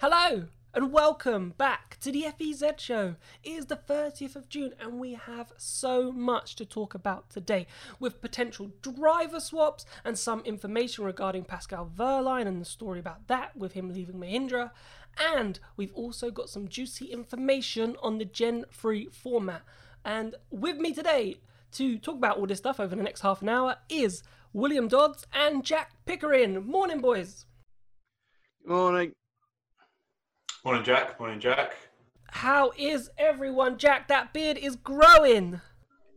Hello and welcome back to the FEZ show. It is the 30th of June and we have so much to talk about today with potential driver swaps and some information regarding Pascal Wehrlein and the story about that with him leaving Mahindra. And we've also got some juicy information on the Gen 3 format. And with me today to talk about all this stuff over the next half an hour is William Dodds and Jack Pickering. Morning, boys. Morning. Morning, Jack. Morning, Jack. How is everyone, Jack? That beard is growing.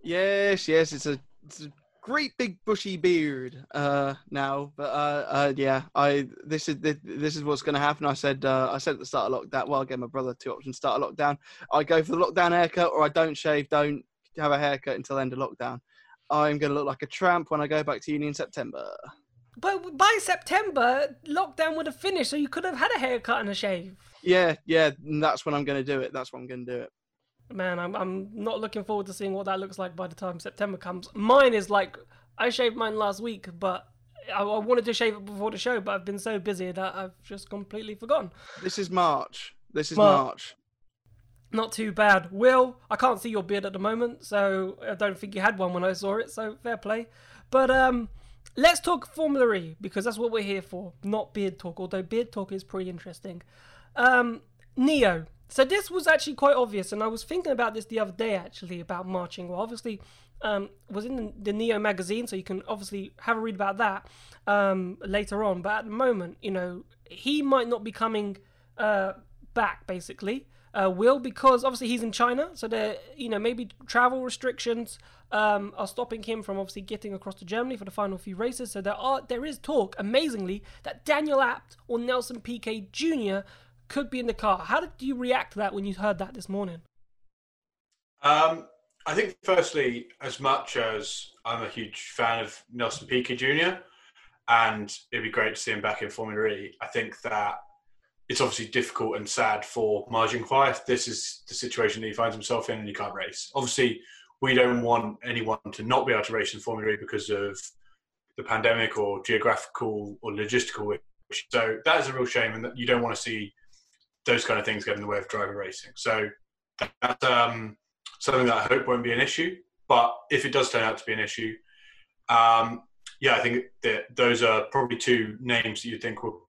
Yes, yes, it's a, it's a great big bushy beard uh, now. But uh, uh, yeah, I this is this, this is what's going to happen. I said uh, I said at the start of lockdown. Well, I gave my brother two options: start a lockdown. I go for the lockdown haircut, or I don't shave, don't have a haircut until end of lockdown. I'm going to look like a tramp when I go back to uni in September. But by September, lockdown would have finished, so you could have had a haircut and a shave. Yeah, yeah, that's when I'm going to do it. That's when I'm going to do it. Man, I'm I'm not looking forward to seeing what that looks like by the time September comes. Mine is like I shaved mine last week, but I, I wanted to shave it before the show, but I've been so busy that I've just completely forgotten. This is March. This is Mar- March. Not too bad. Will, I can't see your beard at the moment, so I don't think you had one when I saw it, so fair play. But um let's talk Formula E because that's what we're here for, not beard talk, although beard talk is pretty interesting. Um Neo. So this was actually quite obvious, and I was thinking about this the other day actually about Ma Qinghua. Well, obviously, um, was in the, the Neo magazine, so you can obviously have a read about that um, later on. But at the moment, you know, he might not be coming uh, back, basically. Uh, will because obviously he's in China, so there, you know, maybe travel restrictions um, are stopping him from obviously getting across to Germany for the final few races. So there are there is talk, amazingly, that Daniel Abt or Nelson Piquet Jr. could be in the car. How did you react to that when you heard that this morning? Um, I think, firstly, as much as I'm a huge fan of Nelson Piquet Jr., and it'd be great to see him back in Formula E, I think that it's obviously difficult and sad for Ma Qinghua. This is the situation that he finds himself in, and he can't race. Obviously, we don't want anyone to not be able to race in Formula E because of the pandemic or geographical or logistical issues. So that is a real shame, and that you don't want to see those kind of things get in the way of driver racing. So that's um, something that I hope won't be an issue. But if it does turn out to be an issue, um, yeah, I think that those are probably two names that you think will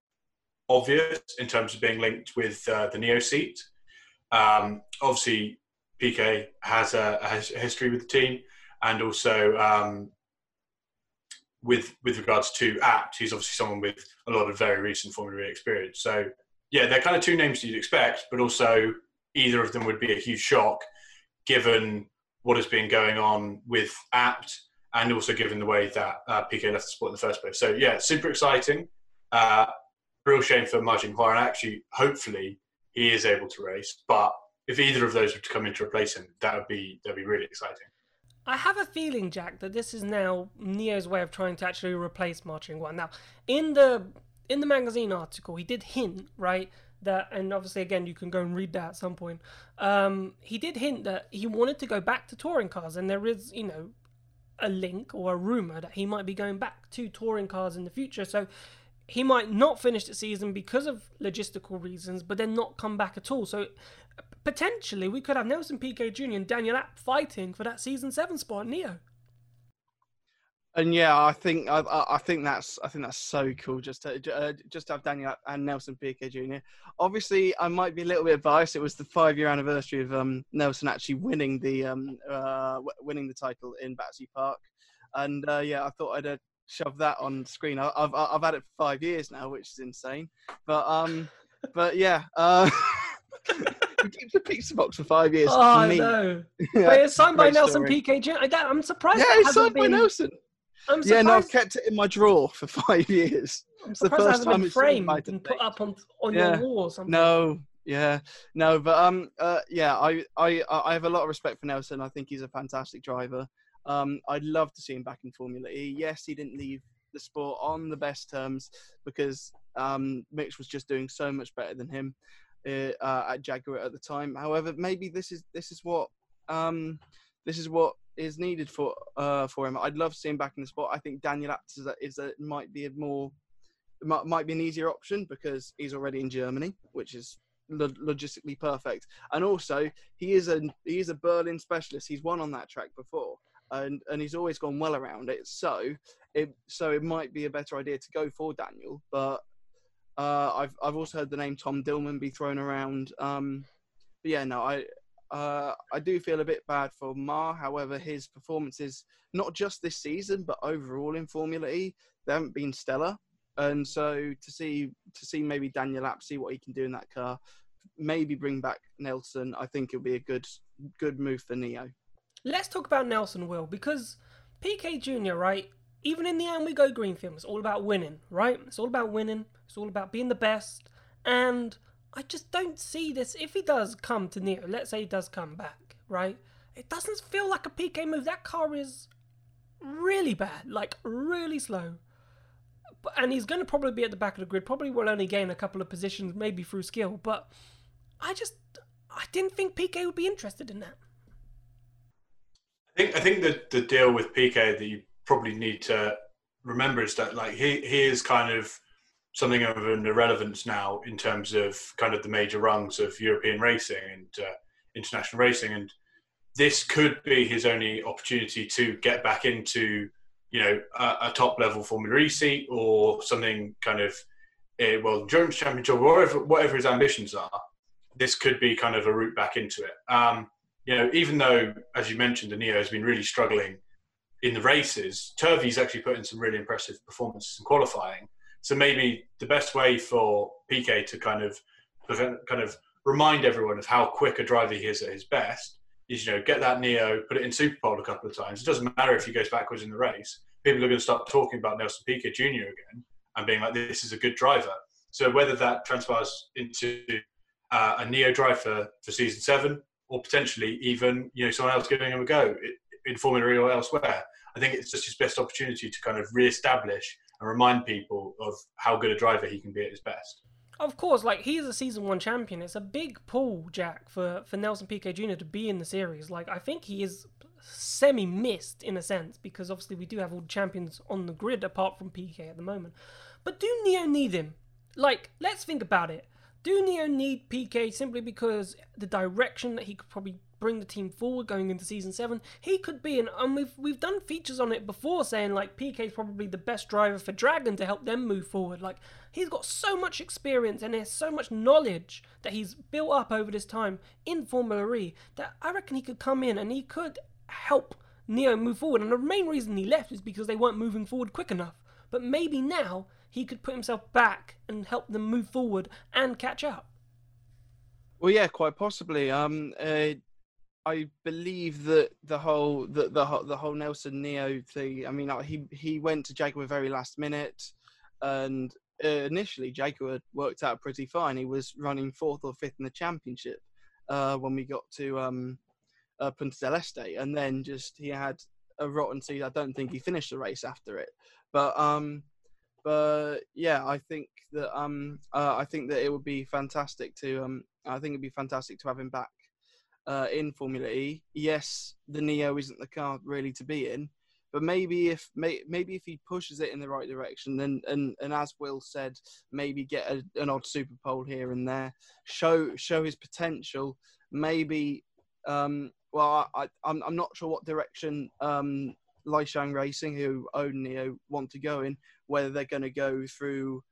obvious in terms of being linked with uh, the Neo seat. Um, obviously, PK has a, has a history with the team, and also um, with with regards to Abt, he's obviously someone with a lot of very recent Formula E experience. So, yeah, they're kind of two names you'd expect, but also either of them would be a huge shock given what has been going on with Abt and also given the way that uh, PK left the sport in the first place. So, yeah, super exciting. Uh, real shame for Martin and actually, hopefully, he is able to race. But if either of those were to come in to replace him, that would be that would be really exciting. I have a feeling, Jack, that this is now Neo's way of trying to actually replace Ma Qinghua. Now, in the in the magazine article, he did hint, right, that, and obviously, again, you can go and read that at some point. Um, he did hint that he wanted to go back to touring cars, and there is, you know, a link or a rumor that he might be going back to touring cars in the future. So he might not finish the season because of logistical reasons, but then not come back at all. So potentially we could have Nelson Piquet Jr. and Daniel Abt fighting for that season seven spot, Neo. And yeah, I think I, I think that's I think that's so cool. Just to uh, just to have Daniel and Nelson Piquet Jr. Obviously, I might be a little bit biased. It was the five year anniversary of um, Nelson actually winning the um, uh, winning the title in Battersea Park, and uh, yeah, I thought I'd uh, shove that on screen. I, I've I've had it for five years now, which is insane. But um, but yeah. Uh, he keeps the pizza box for five years. Oh, I know. yeah, but it's signed by Nelson story. Jr. I'm surprised. Yeah, it's signed been... by Nelson. I'm yeah, no, I've kept it in my drawer for five years. I'm surprised it's the first time it's framed and put up on on yeah. your wall or something. No, yeah, no, but um, uh, yeah, I, I, I have a lot of respect for Nelson. I think he's a fantastic driver. Um, I'd love to see him back in Formula E. Yes, he didn't leave the sport on the best terms because um, Mitch was just doing so much better than him uh, uh, at Jaguar at the time. However, maybe this is this is what um, this is what is needed for uh, for him. I'd love to see him back in the spot. I think Daniel Abt is a, is a might be a more might, might be an easier option because he's already in Germany, which is lo- logistically perfect. And also, he is a he is a Berlin specialist. He's won on that track before, and and he's always gone well around it. So it so it might be a better idea to go for Daniel. But uh, I've I've also heard the name Tom Dillmann be thrown around. Um, but yeah, no, I uh, I do feel a bit bad for Ma. However, his performances, not just this season, but overall in Formula E, they haven't been stellar. And so to see to see maybe Daniel Abt see what he can do in that car, maybe bring back Nelson, I think it'll be a good good move for Neo. Let's talk about Nelson Will because PK Jr. Right, even in the And We Go Green film, it's all about winning. Right, it's all about winning. It's all about being the best. And I just don't see this. If he does come to Neo, let's say he does come back, right? It doesn't feel like a PK move. That car is really bad, like really slow and he's going to probably be at the back of the grid. Probably will only gain a couple of positions, maybe through skill. But I just I didn't think PK would be interested in that. I think I think that the deal with PK that you probably need to remember is that like he he is kind of something of an irrelevance now in terms of kind of the major rungs of European racing and uh, international racing, and this could be his only opportunity to get back into you know, a, a top level Formula E seat or something kind of, uh, well, endurance championship or whatever, whatever his ambitions are, this could be kind of a route back into it. Um, you know, even though, as you mentioned, the Neo has been really struggling in the races, Turvey's actually put in some really impressive performances in qualifying. So maybe the best way for PK to kind of kind of remind everyone of how quick a driver he is at his best is you know get that Neo, put it in Superpole a couple of times. It doesn't matter if he goes backwards in the race. People are going to start talking about Nelson Piquet Jr. again and being like, this is a good driver. So whether that transpires into uh, a Neo drive for, for season seven, or potentially even you know someone else giving him a go in Formula E or elsewhere, I think it's just his best opportunity to kind of re-establish and remind people of how good a driver he can be at his best. Of course, like he's a season one champion. It's a big pull, Jack, for, for Nelson Piquet Jr. to be in the series. Like I think he is semi missed in a sense because obviously we do have all the champions on the grid apart from Piquet at the moment. But do Neo need him? Like, let's think about it. Do Neo need Piquet simply because the direction that he could probably bring the team forward going into season seven. He could be, and, and we've we've done features on it before, saying like Piquet is probably the best driver for Dragon to help them move forward. Like he's got so much experience and there's so much knowledge that he's built up over this time in Formula E that I reckon he could come in and he could help Neo move forward. And the main reason he left is because they weren't moving forward quick enough. But maybe now he could put himself back and help them move forward and catch up. Well, yeah, quite possibly. Um, uh, I believe that the whole the the, the whole Nelson Neo thing. I mean, he he went to Jaguar very last minute, and uh, initially Jaguar worked out pretty fine. He was running fourth or fifth in the championship uh, when we got to um, uh, Punta del Este, and then just he had a rotten season. I don't think he finished the race after it, but um, but yeah, I think that um, uh, I think that it would be fantastic to um, I think it'd be fantastic to have him back uh, in Formula E. Yes, the Neo isn't the car really to be in, but maybe if may, maybe if he pushes it in the right direction, then and, and as Will said, maybe get a, an odd super pole here and there, show show his potential. Maybe, um, well, I, I'm I'm not sure what direction um, Racing, who own Neo, want to go in. Whether they're going to go through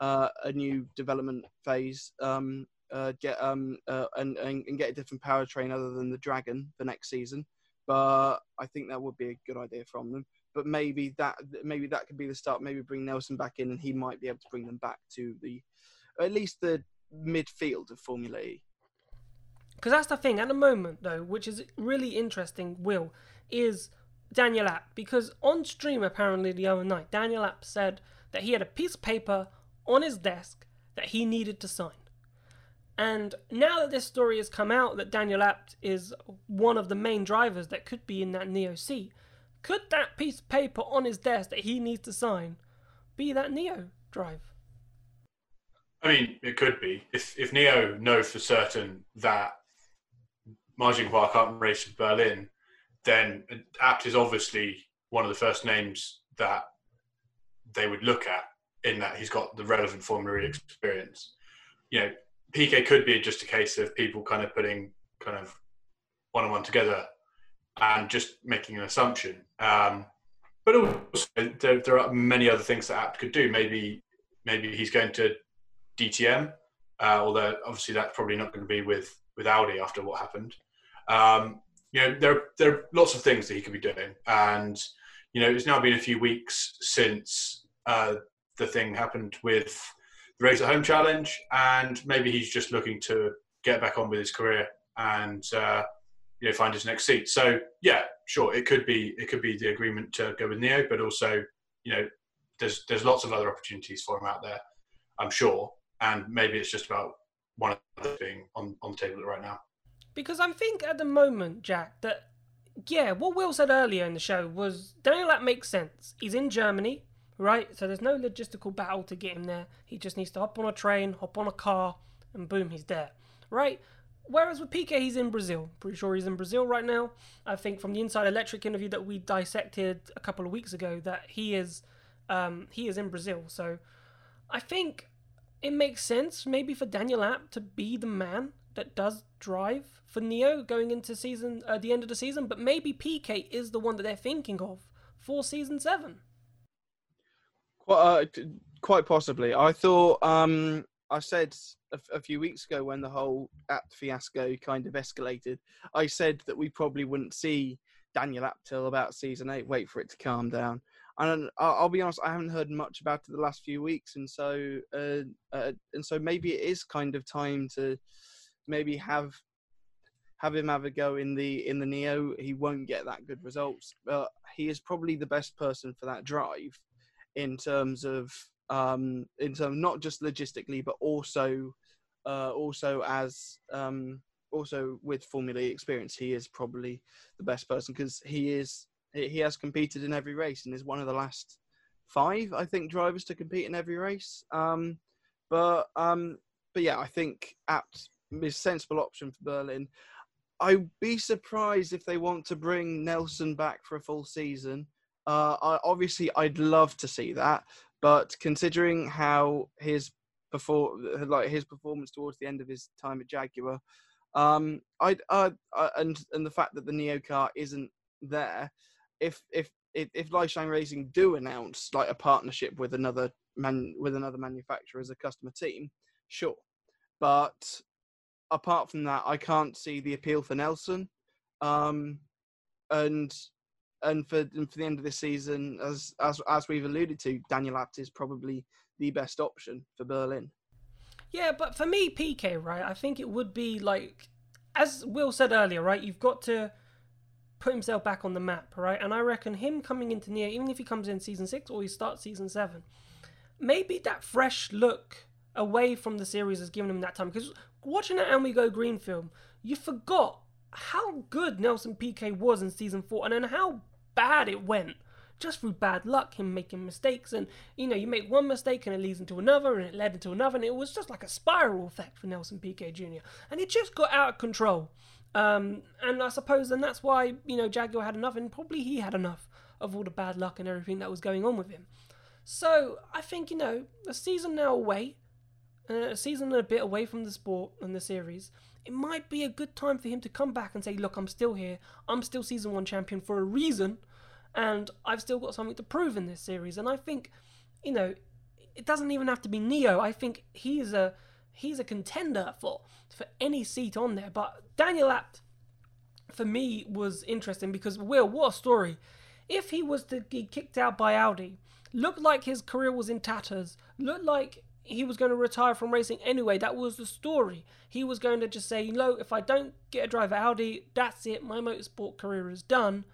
uh, a new development phase um, uh, get um uh, and, and, and get a different powertrain other than the Dragon for next season. But I think that would be a good idea from them. But maybe that maybe that could be the start. Maybe bring Nelson back in, and he might be able to bring them back to the at least the midfield of Formula E. Because that's the thing at the moment, though, which is really interesting. Will is Daniel Abt because on stream apparently the other night, Daniel Abt said that he had a piece of paper on his desk that he needed to sign. And now that this story has come out that Daniel Abt is one of the main drivers that could be in that Neo seat, could that piece of paper on his desk that he needs to sign be that Neo drive? I mean, it could be. If if Neo know for certain that Ma Qinghua can't race in Berlin, then Abt is obviously one of the first names that they would look at in that he's got the relevant Formula E experience. You know, Piquet could be just a case of people kind of putting kind of one on one together and just making an assumption. Um, but also, there, there, are many other things that Abt could do. Maybe maybe he's going to DTM, uh, although obviously that's probably not going to be with with Audi after what happened. Um, you know, there there are lots of things that he could be doing, and you know, it's now been a few weeks since uh, the thing happened with the Race at Home Challenge, and maybe he's just looking to get back on with his career and uh, you know find his next seat. So yeah, sure, it could be it could be the agreement to go with NIO, but also you know there's there's lots of other opportunities for him out there, I'm sure, and maybe it's just about one of being on on the table right now. Because I think at the moment, Jack, that yeah, what Will said earlier in the show was Daniel that makes sense. He's in Germany, right? So there's no logistical battle to get him there. He just needs to hop on a train, hop on a car, and boom, he's there, right? Whereas with Piquet, he's in Brazil. Pretty sure he's in Brazil right now. I think from the Inside Electric interview that we dissected a couple of weeks ago, that he is um, he is in Brazil. So I think it makes sense maybe for Daniel Abt to be the man that does drive for Neo going into season uh, the end of the season, but maybe Piquet is the one that they're thinking of for season seven. Quite, uh, quite possibly. I thought um, I said a, few weeks ago when the whole Abt fiasco kind of escalated. I said that we probably wouldn't see Daniel Abt till about season eight. Wait for it to calm down. And I'll, be honest, I haven't heard much about it the last few weeks, and so uh, uh, and so maybe it is kind of time to maybe have have him have a go in the in the NIO. He won't get that good results, but he is probably the best person for that drive in terms of um, in terms not just logistically, but also uh, also as um, also with Formula E experience, he is probably the best person because he is he has competed in every race and is one of the last five, I think, drivers to compete in every race. Um, but um, but yeah, I think Abt is sensible option for Berlin. I'd be surprised if they want to bring Nelson back for a full season. Uh, I, obviously, I'd love to see that, but considering how his perform like his performance towards the end of his time at Jaguar, um, I uh, and and the fact that the Neo car isn't there, if if if, if Racing do announce like a partnership with another man with another manufacturer as a customer team, sure, but apart from that, I can't see the appeal for Nelson. Um, and and for and for the end of this season, as as as we've alluded to, Daniel Abt is probably the best option for Berlin. Yeah, but for me, PK, right? I think it would be like, as Will said earlier, right? You've got to put himself back on the map, right? And I reckon him coming into NIO, even if he comes in season six or he starts season seven, maybe that fresh look away from the series has given him that time. Because watching that And We Go Green film, you forgot how good Nelson Piquet was in season four and then how bad it went just through bad luck, him making mistakes. And, you know, you make one mistake and it leads into another and it led into another. And it was just like a spiral effect for Nelson Piquet Jr. And it just got out of control. Um, and I suppose and that's why, you know, Jaguar had enough and probably he had enough of all the bad luck and everything that was going on with him. So I think, you know, a season now away, uh, a season and a bit away from the sport and the series, it might be a good time for him to come back and say, look, I'm still here. I'm still season one champion for a reason and I've still got something to prove in this series. And I think, you know, it doesn't even have to be Neo. I think he's a he's a contender for for any seat on there. But Daniel Abt, for me, was interesting because Will, what a story! If he was to get kicked out by Audi, looked like his career was in tatters, looked like he was going to retire from racing anyway. That was the story. He was going to just say, you know, if I don't get a drive at Audi, that's it. My motorsport career is done.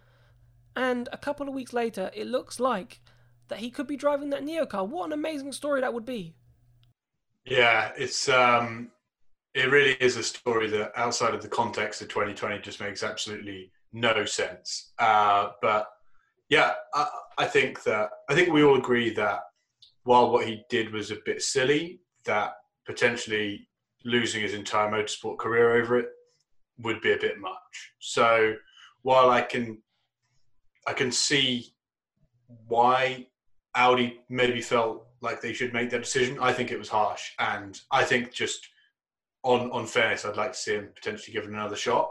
And a couple of weeks later, it looks like that he could be driving that NIO car. What an amazing story that would be. Yeah, it's um, it really is a story that outside of the context of 2020 just makes absolutely no sense. Uh, but yeah, I, I think that I think we all agree that while what he did was a bit silly, that potentially losing his entire motorsport career over it would be a bit much. So while I can I can see why Audi maybe felt like they should make their decision. I think it was harsh, and I think just on on fairness, I'd like to see him potentially given another shot.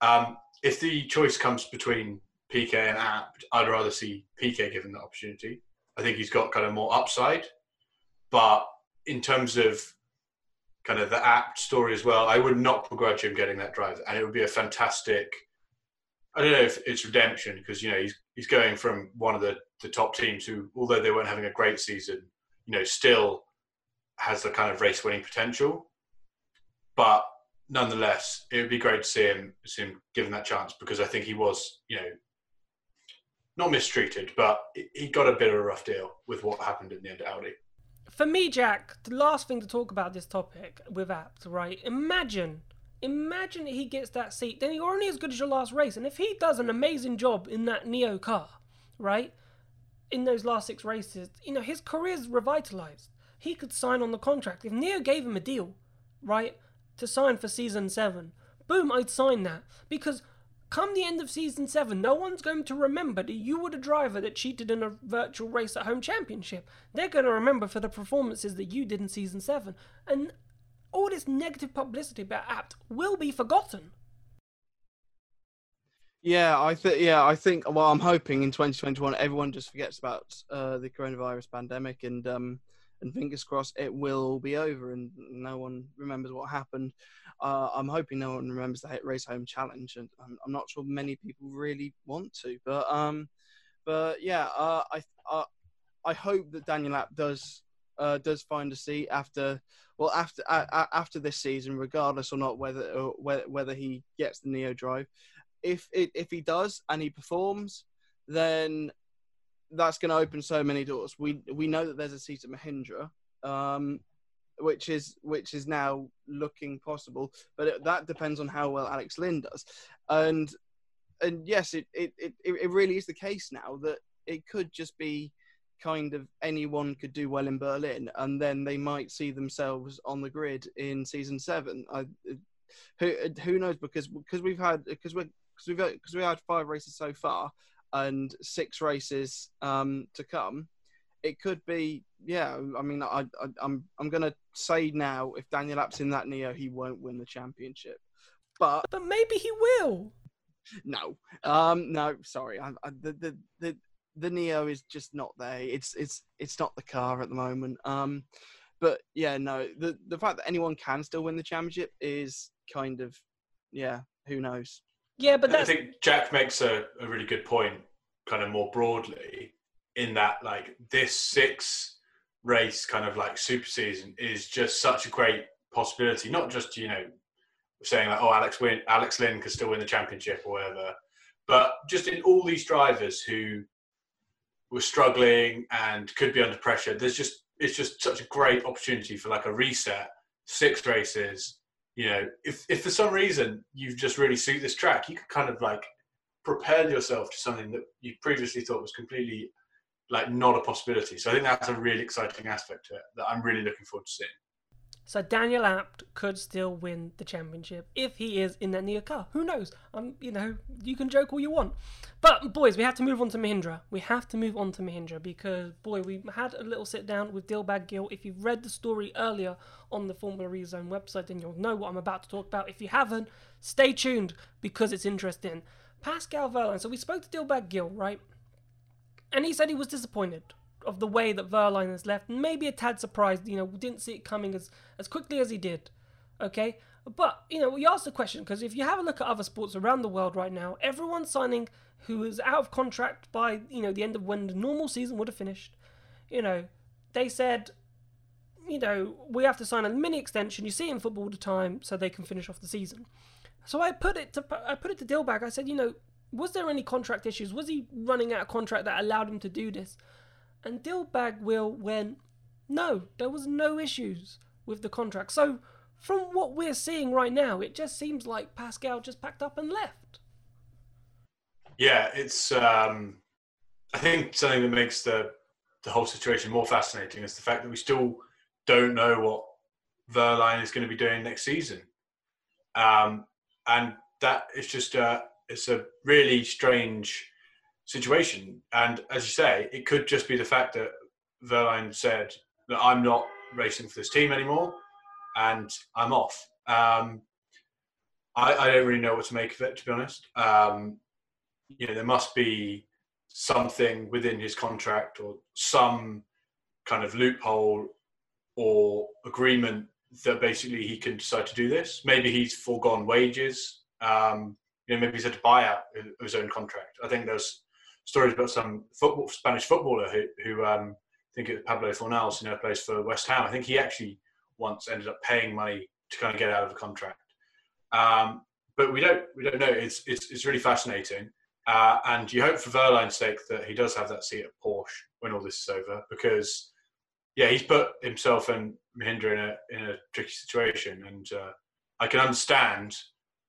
Um, if the choice comes between PK and Abt, I'd rather see PK given the opportunity. I think he's got kind of more upside, but in terms of kind of the Abt story as well, I would not begrudge him getting that drive, and it would be a fantastic. I don't know if it's redemption because you know he's he's going from one of the, the top teams who, although they weren't having a great season, you know, still has the kind of race winning potential. But nonetheless, it would be great to see him see him given that chance because I think he was, you know, not mistreated, but he got a bit of a rough deal with what happened in the end of Audi. For me, Jack, the last thing to talk about this topic with Abt, right? Imagine, imagine that he gets that seat, then you're only as good as your last race. And if he does an amazing job in that Neo car, right, in those last six races, you know, his career's revitalized. He could sign on the contract. If Neo gave him a deal, right, to sign for season seven, boom, I'd sign that. Because come the end of season seven, no one's going to remember that you were the driver that cheated in a virtual race at home championship. They're going to remember for the performances that you did in season seven. And all this negative publicity about Abt will be forgotten. Yeah, I think. Yeah, I think. Well, I'm hoping in 2021 everyone just forgets about uh, the coronavirus pandemic and um, and fingers crossed it will all be over and no one remembers what happened. Uh, I'm hoping no one remembers the race home challenge, and I'm, I'm, not sure many people really want to. But um, but yeah, uh, I uh, I hope that Daniel Abt does uh, does find a seat after well after uh, after this season, regardless or not whether or whether, whether he gets the Neo drive if it, if he does and he performs, then that's going to open so many doors. We we know that there's a seat at Mahindra, um, which is which is now looking possible, but it, that depends on how well Alex Lynn does. And and yes, it, it, it, it really is the case now that it could just be kind of anyone could do well in Berlin, and then they might see themselves on the grid in season seven. I, who who knows? Because because we've had because we're because we've because we had five races so far and six races um, to come. It could be, yeah. I mean, I, I, I'm I'm gonna say now, if Daniel Abt's in that Neo, he won't win the championship. But but maybe he will. No, um, no. Sorry, I, I, the the the the NIO is just not there. It's it's it's not the car at the moment. Um, but yeah, no. The the fact that anyone can still win the championship is kind of, yeah. Who knows? Yeah, but. I think Jack makes a, a really good point, kind of more broadly, in that like this six race kind of like super season is just such a great possibility. Not just you know saying like oh Alex win Alex Lynn could still win the championship or whatever, but just in all these drivers who were struggling and could be under pressure. There's just it's just such a great opportunity for like a reset, six races, you know, if, if for some reason you've just really suit this track, you could kind of like prepare yourself to something that you previously thought was completely like not a possibility. So I think that's a really exciting aspect to it that I'm really looking forward to seeing. So Daniel Abt could still win the championship if he is in that NIO car. Who knows? Um, you know, you can joke all you want. But boys, we have to move on to Mahindra. We have to move on to Mahindra because boy, we had a little sit down with Dilbagh Gill. If you've read the story earlier on the Formula Rezone website, then you'll know what I'm about to talk about. If you haven't, stay tuned because it's interesting. Pascal Wehrlein. So we spoke to Dilbagh Gill, right? And he said he was disappointed of the way that Wehrlein has left. Maybe a tad surprised, you know, didn't see it coming as, as quickly as he did. Okay? But, you know, we asked the question because if you have a look at other sports around the world right now, everyone signing who is out of contract by, you know, the end of when the normal season would have finished. You know, they said, you know, we have to sign a mini extension. You see in football all the time so they can finish off the season. So I put it to I put it to Dilbagh. I said, you know, was there any contract issues? Was he running out of contract that allowed him to do this? And Dilbagh will went, no, there was no issues with the contract. So from what we're seeing right now, it just seems like Pascal just packed up and left. Yeah, it's. Um, I think something that makes the the whole situation more fascinating is the fact that we still don't know what Wehrlein is going to be doing next season, um, and that is just a it's a really strange situation. And as you say, it could just be the fact that Wehrlein said, that I'm not racing for this team anymore, and I'm off. Um, I, I, don't really know what to make of it, to be honest. Um, you know, there must be something within his contract or some kind of loophole or agreement that basically he can decide to do this. Maybe he's foregone wages. Um, you know, maybe he's had to buy out his own contract. I think there's stories about some football, Spanish footballer who, who um, I think it was Pablo Fornals, you know, plays for West Ham. I think he actually once ended up paying money to kind of get out of a contract. Um, but we don't we don't know. It's it's, it's really fascinating, uh, and you hope for Wehrlein's sake that he does have that seat at Porsche when all this is over, because yeah, he's put himself and Mahindra in a in a tricky situation, and uh, I can understand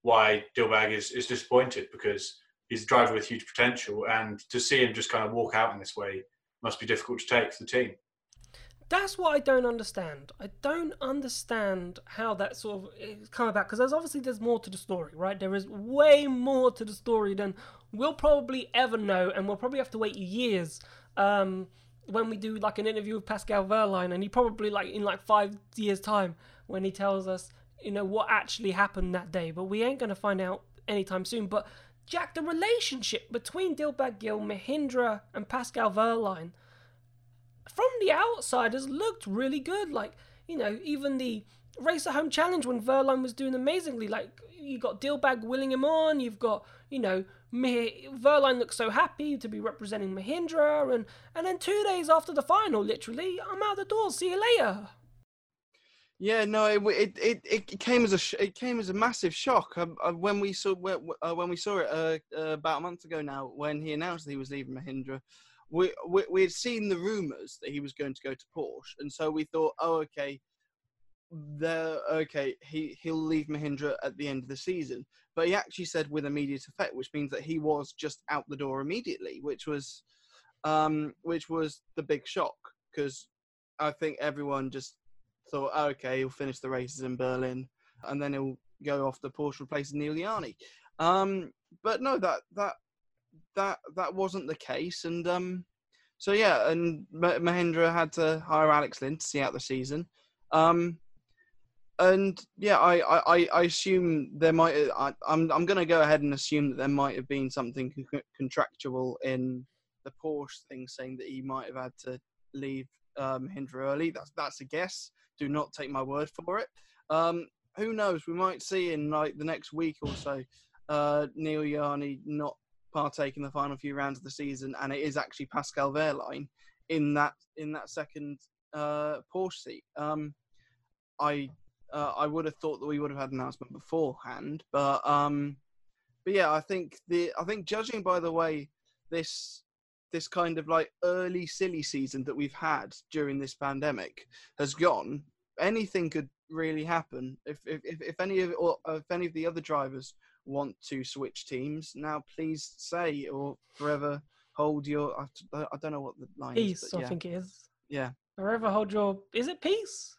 why Dilbagh is is disappointed because he's a driver with huge potential, and to see him just kind of walk out in this way must be difficult to take for the team. That's what I don't understand. I don't understand how that sort of is come about because there's obviously there's more to the story, right? There is way more to the story than we'll probably ever know, and we'll probably have to wait years um, when we do like an interview with Pascal Wehrlein, and he probably like in like five years' time when he tells us, you know, what actually happened that day. But we ain't gonna find out anytime soon. But Jack, the relationship between Dilbagh Gill, Mahindra, and Pascal Wehrlein from the outsiders looked really good. Like, you know, even the race at home challenge when Wehrlein was doing amazingly. Like, you got Dilbagh willing him on, you've got, you know, Wehrlein looks so happy to be representing Mahindra, and, and then two days after the final, literally, I'm out the door, see you later. Yeah, no, it it it, came as a sh- it came as a massive shock um, uh, when we saw uh, when we saw it uh, uh, about a month ago now when he announced that he was leaving Mahindra we, we we had seen the rumours that he was going to go to Porsche, and so we thought, oh, okay, there, okay, he he'll leave Mahindra at the end of the season. But he actually said with immediate effect, which means that he was just out the door immediately, which was, um, which was the big shock because I think everyone just thought, okay, he'll finish the races in Berlin, and then he'll go off the Porsche replacing Neel Jani. Um, but no, that that that that wasn't the case, and um, so yeah, and Mahindra had to hire Alex Lynn to see out the season. Um, and yeah, I, I, I assume there might. I, I'm I'm going to go ahead and assume that there might have been something contractual in the Porsche thing, saying that he might have had to leave um, Mahindra early. That's that's a guess. Do not take my word for it. Um, who knows? We might see in like the next week or so, uh, Neel Jani not partake in the final few rounds of the season, and it is actually Pascal Wehrlein in that in that second uh, Porsche seat. Um, I uh, I would have thought that we would have had an announcement beforehand, but um, but yeah, I think the I think judging by the way this this kind of like early silly season that we've had during this pandemic has gone, anything could really happen. If if if any of or uh, if any of the other drivers want to switch teams, now please say or forever hold your. I, I don't know what the line peace, is. Peace, yeah. I think it is. Yeah. Forever hold your. Is it peace?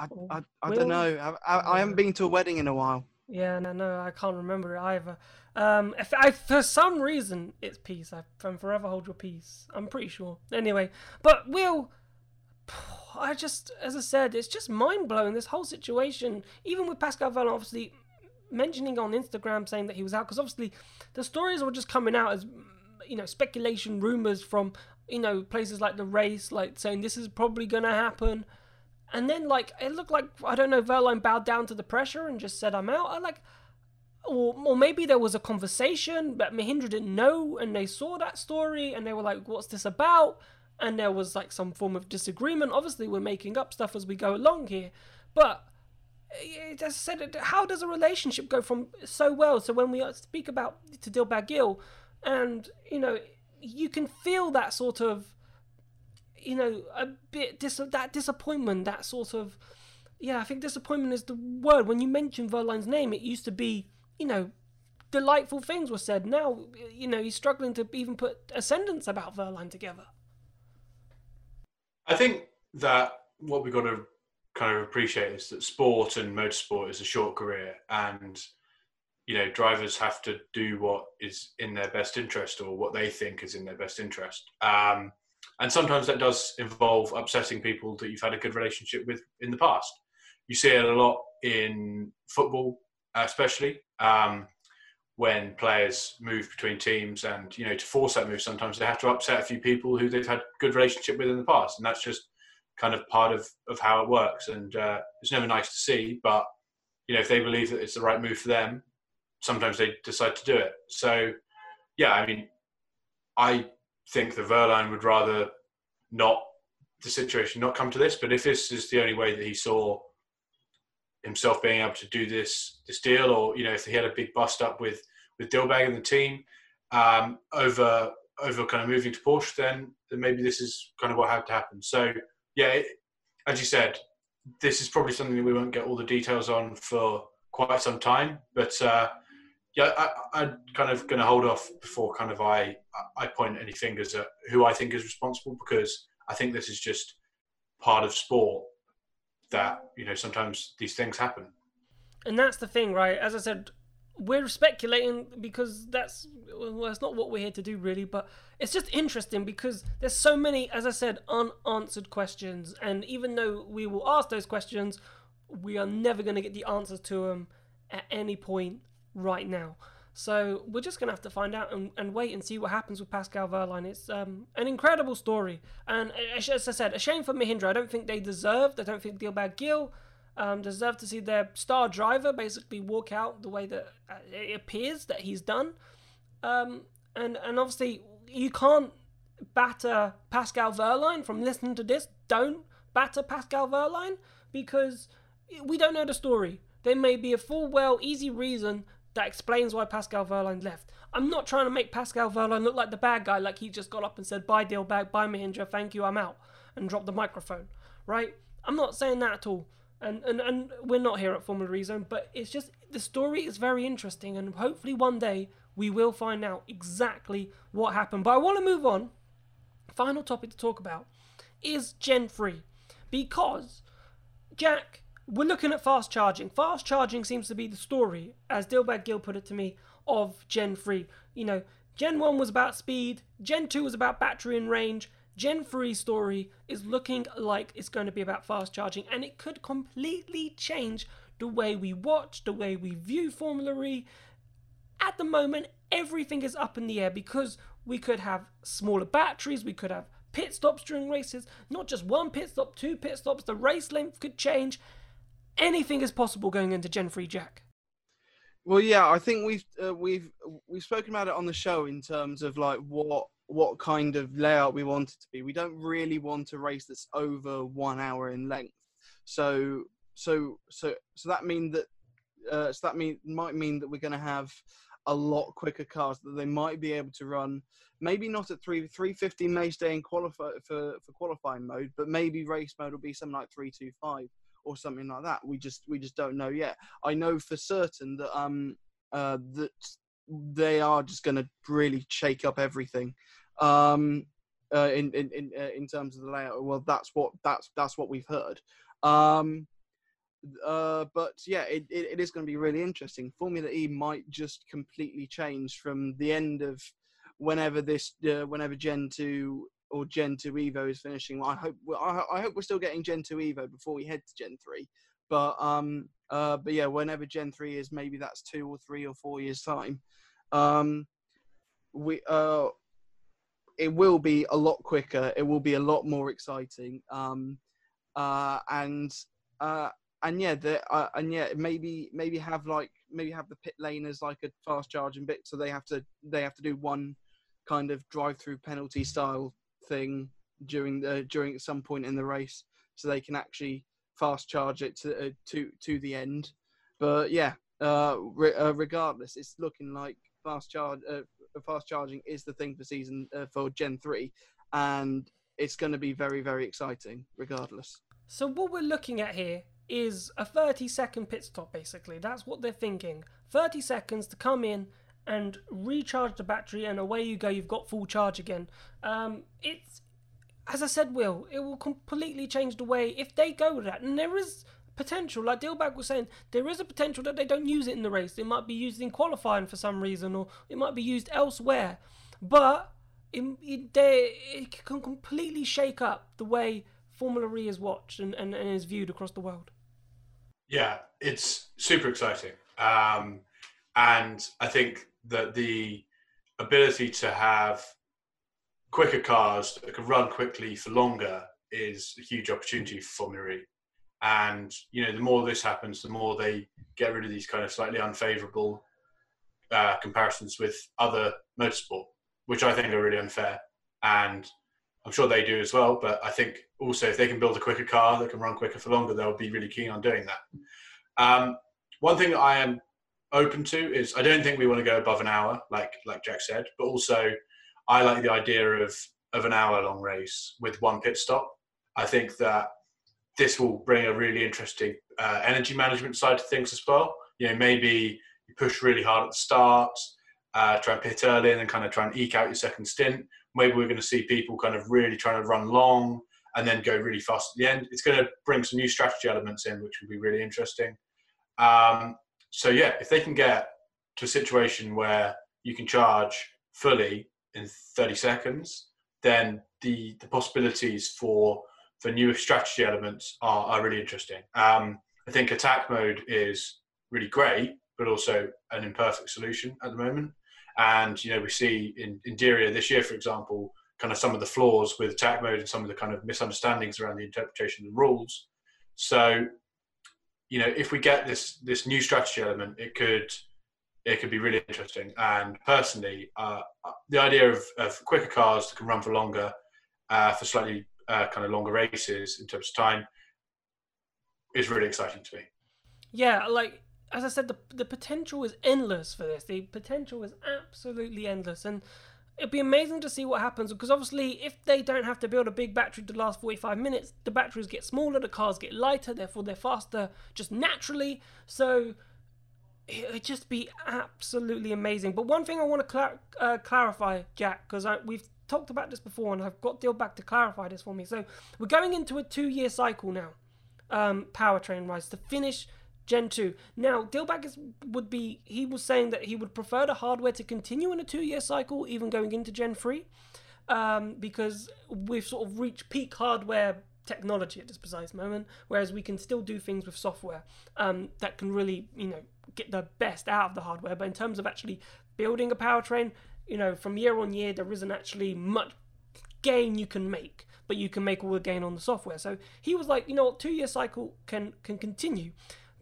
I, I, I don't know. I, I, I, haven't been to a wedding in a while. Yeah, no, no, I can't remember it either. Um, if I, for some reason, it's peace. I, from forever hold your peace. I'm pretty sure. Anyway, but Will, I just, as I said, it's just mind blowing. This whole situation, even with Pascal Wehrlein, obviously mentioning on Instagram saying that he was out because obviously the stories were just coming out as you know speculation, rumors from you know places like the race, like saying this is probably gonna happen, and then like it looked like I don't know Wehrlein bowed down to the pressure and just said I'm out. I like. Or, or maybe there was a conversation but Mahindra didn't know and they saw that story and they were like, what's this about? And there was like some form of disagreement. Obviously, we're making up stuff as we go along here. But as I said, how does a relationship go from so well? So when we speak about to Gill, and you know, you can feel that sort of, you know, a bit dis- that disappointment, that sort of, yeah, I think disappointment is the word. When you mention Wehrlein's name, it used to be, you know, delightful things were said. Now, you know, he's struggling to even put a sentence about Wehrlein together. I think that what we've got to kind of appreciate is that sport and motorsport is a short career and you know drivers have to do what is in their best interest or what they think is in their best interest um, and sometimes that does involve upsetting people that you've had a good relationship with in the past. You see it a lot in football, especially um, when players move between teams, and you know to force that move, sometimes they have to upset a few people who they've had good relationship with in the past, and that's just kind of part of, of how it works. And uh, it's never nice to see, but you know if they believe that it's the right move for them, sometimes they decide to do it. So yeah, I mean, I think the Wehrlein would rather not the situation not come to this. But if this is the only way that he saw himself being able to do this this deal, or you know, if he had a big bust up with with Dilbagh and the team um, over over kind of moving to Porsche, then then maybe this is kind of what had to happen. So yeah, it, as you said, this is probably something that we won't get all the details on for quite some time, but. Uh, yeah, I, am kind of going to hold off before kind of I I point any fingers at who I think is responsible because I think this is just part of sport that you know sometimes these things happen. And that's the thing, right? As I said, we're speculating because that's well, that's not what we're here to do really, but it's just interesting because there's so many, as I said, unanswered questions, and even though we will ask those questions, we are never going to get the answers to them at any point right now. So we're just going to have to find out and, and, wait and see what happens with Pascal Wehrlein. It's um, an incredible story. And as I said, a shame for Mahindra. I don't think they deserved, I don't think Dilbagh Gill um, deserved to see their star driver basically walk out the way that uh, it appears that he's done. Um, and, and obviously, you can't batter Pascal Wehrlein from listening to this. Don't batter Pascal Wehrlein because we don't know the story. There may be a full, well, easy reason that explains why Pascal Wehrlein left. I'm not trying to make Pascal Wehrlein look like the bad guy, like he just got up and said, bye Dilbagh, bye Mahindra, thank you, I'm out, and dropped the microphone, right? I'm not saying that at all. And, and, and we're not here at Formula Rezone, but it's just the story is very interesting, and hopefully one day we will find out exactly what happened. But I want to move on. Final topic to talk about is Gen 3. Because, Jack, we're looking at fast charging. Fast charging seems to be the story, as Dilbagh Gill put it to me, of Gen 3. You know, Gen 1 was about speed, Gen 2 was about battery and range, Gen 3 story is looking like it's going to be about fast charging, and it could completely change the way we watch, the way we view Formula E. At the moment, everything is up in the air because we could have smaller batteries, we could have pit stops during races, not just one pit stop, two pit stops, the race length could change, anything is possible going into Gen 3 Jack. Well, yeah, I think we've uh, we've we've spoken about it on the show in terms of like what what kind of layout we want it to be. We don't really want a race that's over one hour in length. So so so so that mean that uh, so that mean might mean that we're going to have a lot quicker cars that they might be able to run. Maybe not at three three fifty may stay in qualify for for qualifying mode, but maybe race mode will be something like three two five or something like that. We just we just don't know yet. I know for certain that um uh that they are just going to really shake up everything. Um, uh, in in in, uh, in terms of the layout. Well, that's what that's that's what we've heard. Um, uh, but yeah, it, it, it is going to be really interesting. Formula E might just completely change from the end of whenever this uh, whenever Gen two or Gen 2 Evo is finishing. I hope I, hope we're still getting Gen 2 Evo before we head to Gen 3. But um uh but yeah, whenever Gen 3 is, maybe that's two or three or four years time. Um, we uh it will be a lot quicker. It will be a lot more exciting. Um, uh, and uh, and yeah, the, uh, and yeah, maybe maybe have like maybe have the pit lane as like a fast charging bit, so they have to they have to do one kind of drive through penalty style thing during the during at some point in the race, so they can actually fast charge it to uh, to to the end. But yeah, uh, re- uh, regardless, it's looking like fast charge uh, fast charging is the thing for season uh, for Gen three, and it's going to be very very exciting regardless. So what we're looking at here is a 30 second pit stop basically. That's what they're thinking. 30 seconds to come in and recharge the battery, and away you go. You've got full charge again. Um, it's as I said, Will, it will completely change the way if they go with that. And there is potential, like Dilbagh was saying, there is a potential that they don't use it in the race. It might be used in qualifying for some reason, or it might be used elsewhere. But it, it, they, it can completely shake up the way Formula E is watched and, and, and is viewed across the world. Yeah, it's super exciting. Um, and I think that the ability to have quicker cars that can run quickly for longer is a huge opportunity for Formula. And you know, the more this happens, the more they get rid of these kind of slightly unfavourable uh, comparisons with other motorsport, which I think are really unfair. And I'm sure they do as well. But I think also if they can build a quicker car that can run quicker for longer, they'll be really keen on doing that. Um, one thing that I am open to is I don't think we want to go above an hour, like like Jack said, but also I like the idea of of an hour long race with one pit stop. I think that this will bring a really interesting uh, energy management side to things as well. You know, maybe you push really hard at the start, uh, try and pit early, and then kind of try and eke out your second stint. Maybe we're going to see people kind of really trying to run long and then go really fast at the end. It's going to bring some new strategy elements in, which will be really interesting. Um, so yeah, if they can get to a situation where you can charge fully in 30 seconds, then the the possibilities for for new strategy elements are, are really interesting. Um, I think attack mode is really great, but also an imperfect solution at the moment. And you know, we see in, in Diriyah this year, for example, kind of some of the flaws with attack mode and some of the kind of misunderstandings around the interpretation of the rules. So, you know, if we get this this new strategy element, it could it could be really interesting. And personally, uh, the idea of, of quicker cars that can run for longer, uh, for slightly uh, kind of longer races in terms of time, is really exciting to me. Yeah, like as I said, the the potential is endless for this. The potential is absolutely endless, and it'd be amazing to see what happens. Because obviously, if they don't have to build a big battery to last forty five minutes, the batteries get smaller, the cars get lighter, therefore they're faster just naturally. So it'd just be absolutely amazing. But one thing I want to uh, clarify, Jack, because we've talked about this before, and I've got Deal Dilbagh to clarify this for me. So we're going into a two year cycle now, um, powertrain wise, to finish Gen 2. Now, Dilbagh is, would be, he was saying that he would prefer the hardware to continue in a two year cycle, even going into Gen 3, um, because we've sort of reached peak hardware technology at this precise moment, whereas we can still do things with software um, that can really, you know, get the best out of the hardware. But in terms of actually building a powertrain, you know, from year on year, there isn't actually much gain you can make, but you can make all the gain on the software. So he was like, you know, two year cycle can can continue.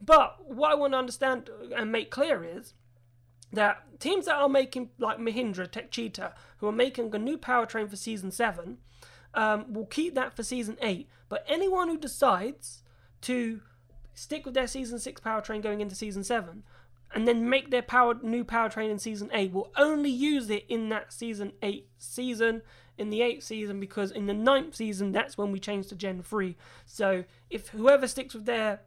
But what I want to understand and make clear is that teams that are making, like Mahindra, Techeetah, who are making a new powertrain for season 7, um, will keep that for season 8. But anyone who decides to stick with their season 6 powertrain going into season 7 and then make their power new powertrain in season 8 will only use it in that season 8 season in the 8th season because in the ninth season that's when we change to gen 3 so if whoever sticks with their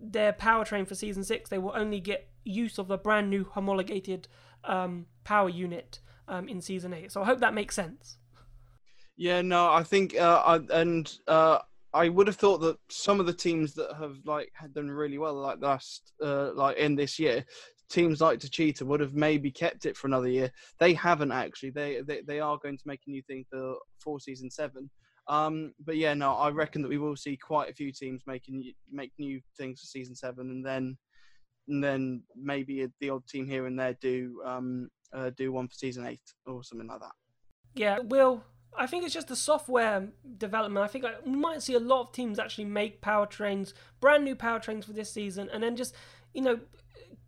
their powertrain for season six, they will only get use of a brand new homologated um, power unit um, in season eight. So I hope that makes sense. Yeah, no, I think, uh, I, and uh, I would have thought that some of the teams that have like had done really well, like last, uh, like in this year, teams like Techeetah would have maybe kept it for another year. They haven't actually. They they, they are going to make a new thing for for season seven. Um, but yeah, no, I reckon that we will see quite a few teams making make new things for season seven, and then and then maybe the odd team here and there do um, uh, do one for season eight or something like that. Yeah, Will. I think it's just the software development. I think we might see a lot of teams actually make powertrains, brand new powertrains for this season, and then just you know,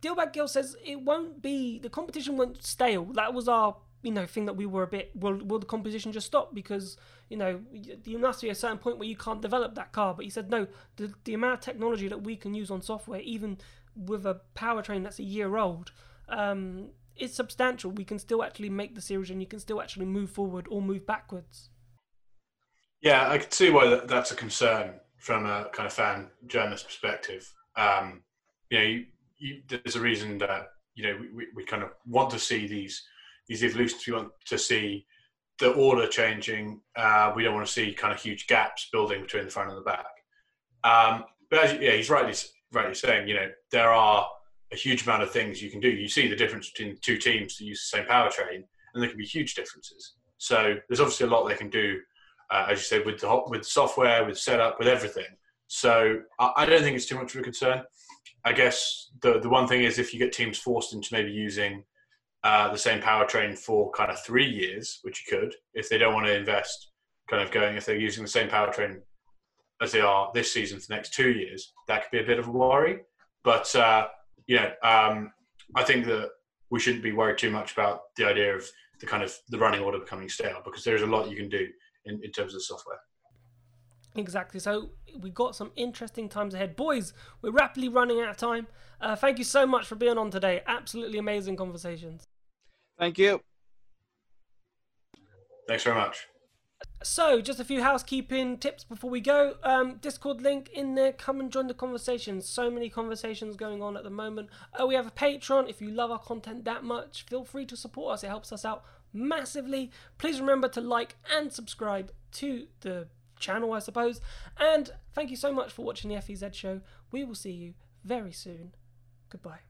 Dilbagh Gill says it won't be the competition won't stale. That was our you know think that we were a bit will will the competition just stop because you know you must be a certain point where you can't develop that car. But he said no the, the amount of technology that we can use on software even with a powertrain that's a year old um, is substantial. We can still actually make the series and you can still actually move forward or move backwards. Yeah i can see why that's a concern from a kind of fan journalist perspective. Um, you know you, you, there's a reason that you know we, we kind of want to see these these evolutions we want to see the order changing. Uh, we don't want to see kind of huge gaps building between the front and the back. Um, but as, yeah, he's rightly rightly saying, you know, there are a huge amount of things you can do. You see the difference between two teams that use the same powertrain, and there can be huge differences. So there's obviously a lot they can do, uh, as you said, with the with software, with setup, with everything. So I, I don't think it's too much of a concern. I guess the the one thing is if you get teams forced into maybe using uh, the same powertrain for kind of three years, which you could, if they don't want to invest, kind of going if they're using the same powertrain as they are this season for the next two years, that could be a bit of a worry. But uh, you know, um, I think that we shouldn't be worried too much about the idea of the kind of the running order becoming stale because there's a lot you can do in, in terms of software. Exactly. So we've got some interesting times ahead. Boys, we're rapidly running out of time. Uh, thank you so much for being on today. Absolutely amazing conversations. Thank you. Thanks very much. So, just a few housekeeping tips before we go. Um, Discord link in there. Come and join the conversation. So many conversations going on at the moment. Uh, we have a Patreon. If you love our content that much, feel free to support us. It helps us out massively. Please remember to like and subscribe to the channel, I suppose. And thank you so much for watching the FEZ show. We will see you very soon. Goodbye.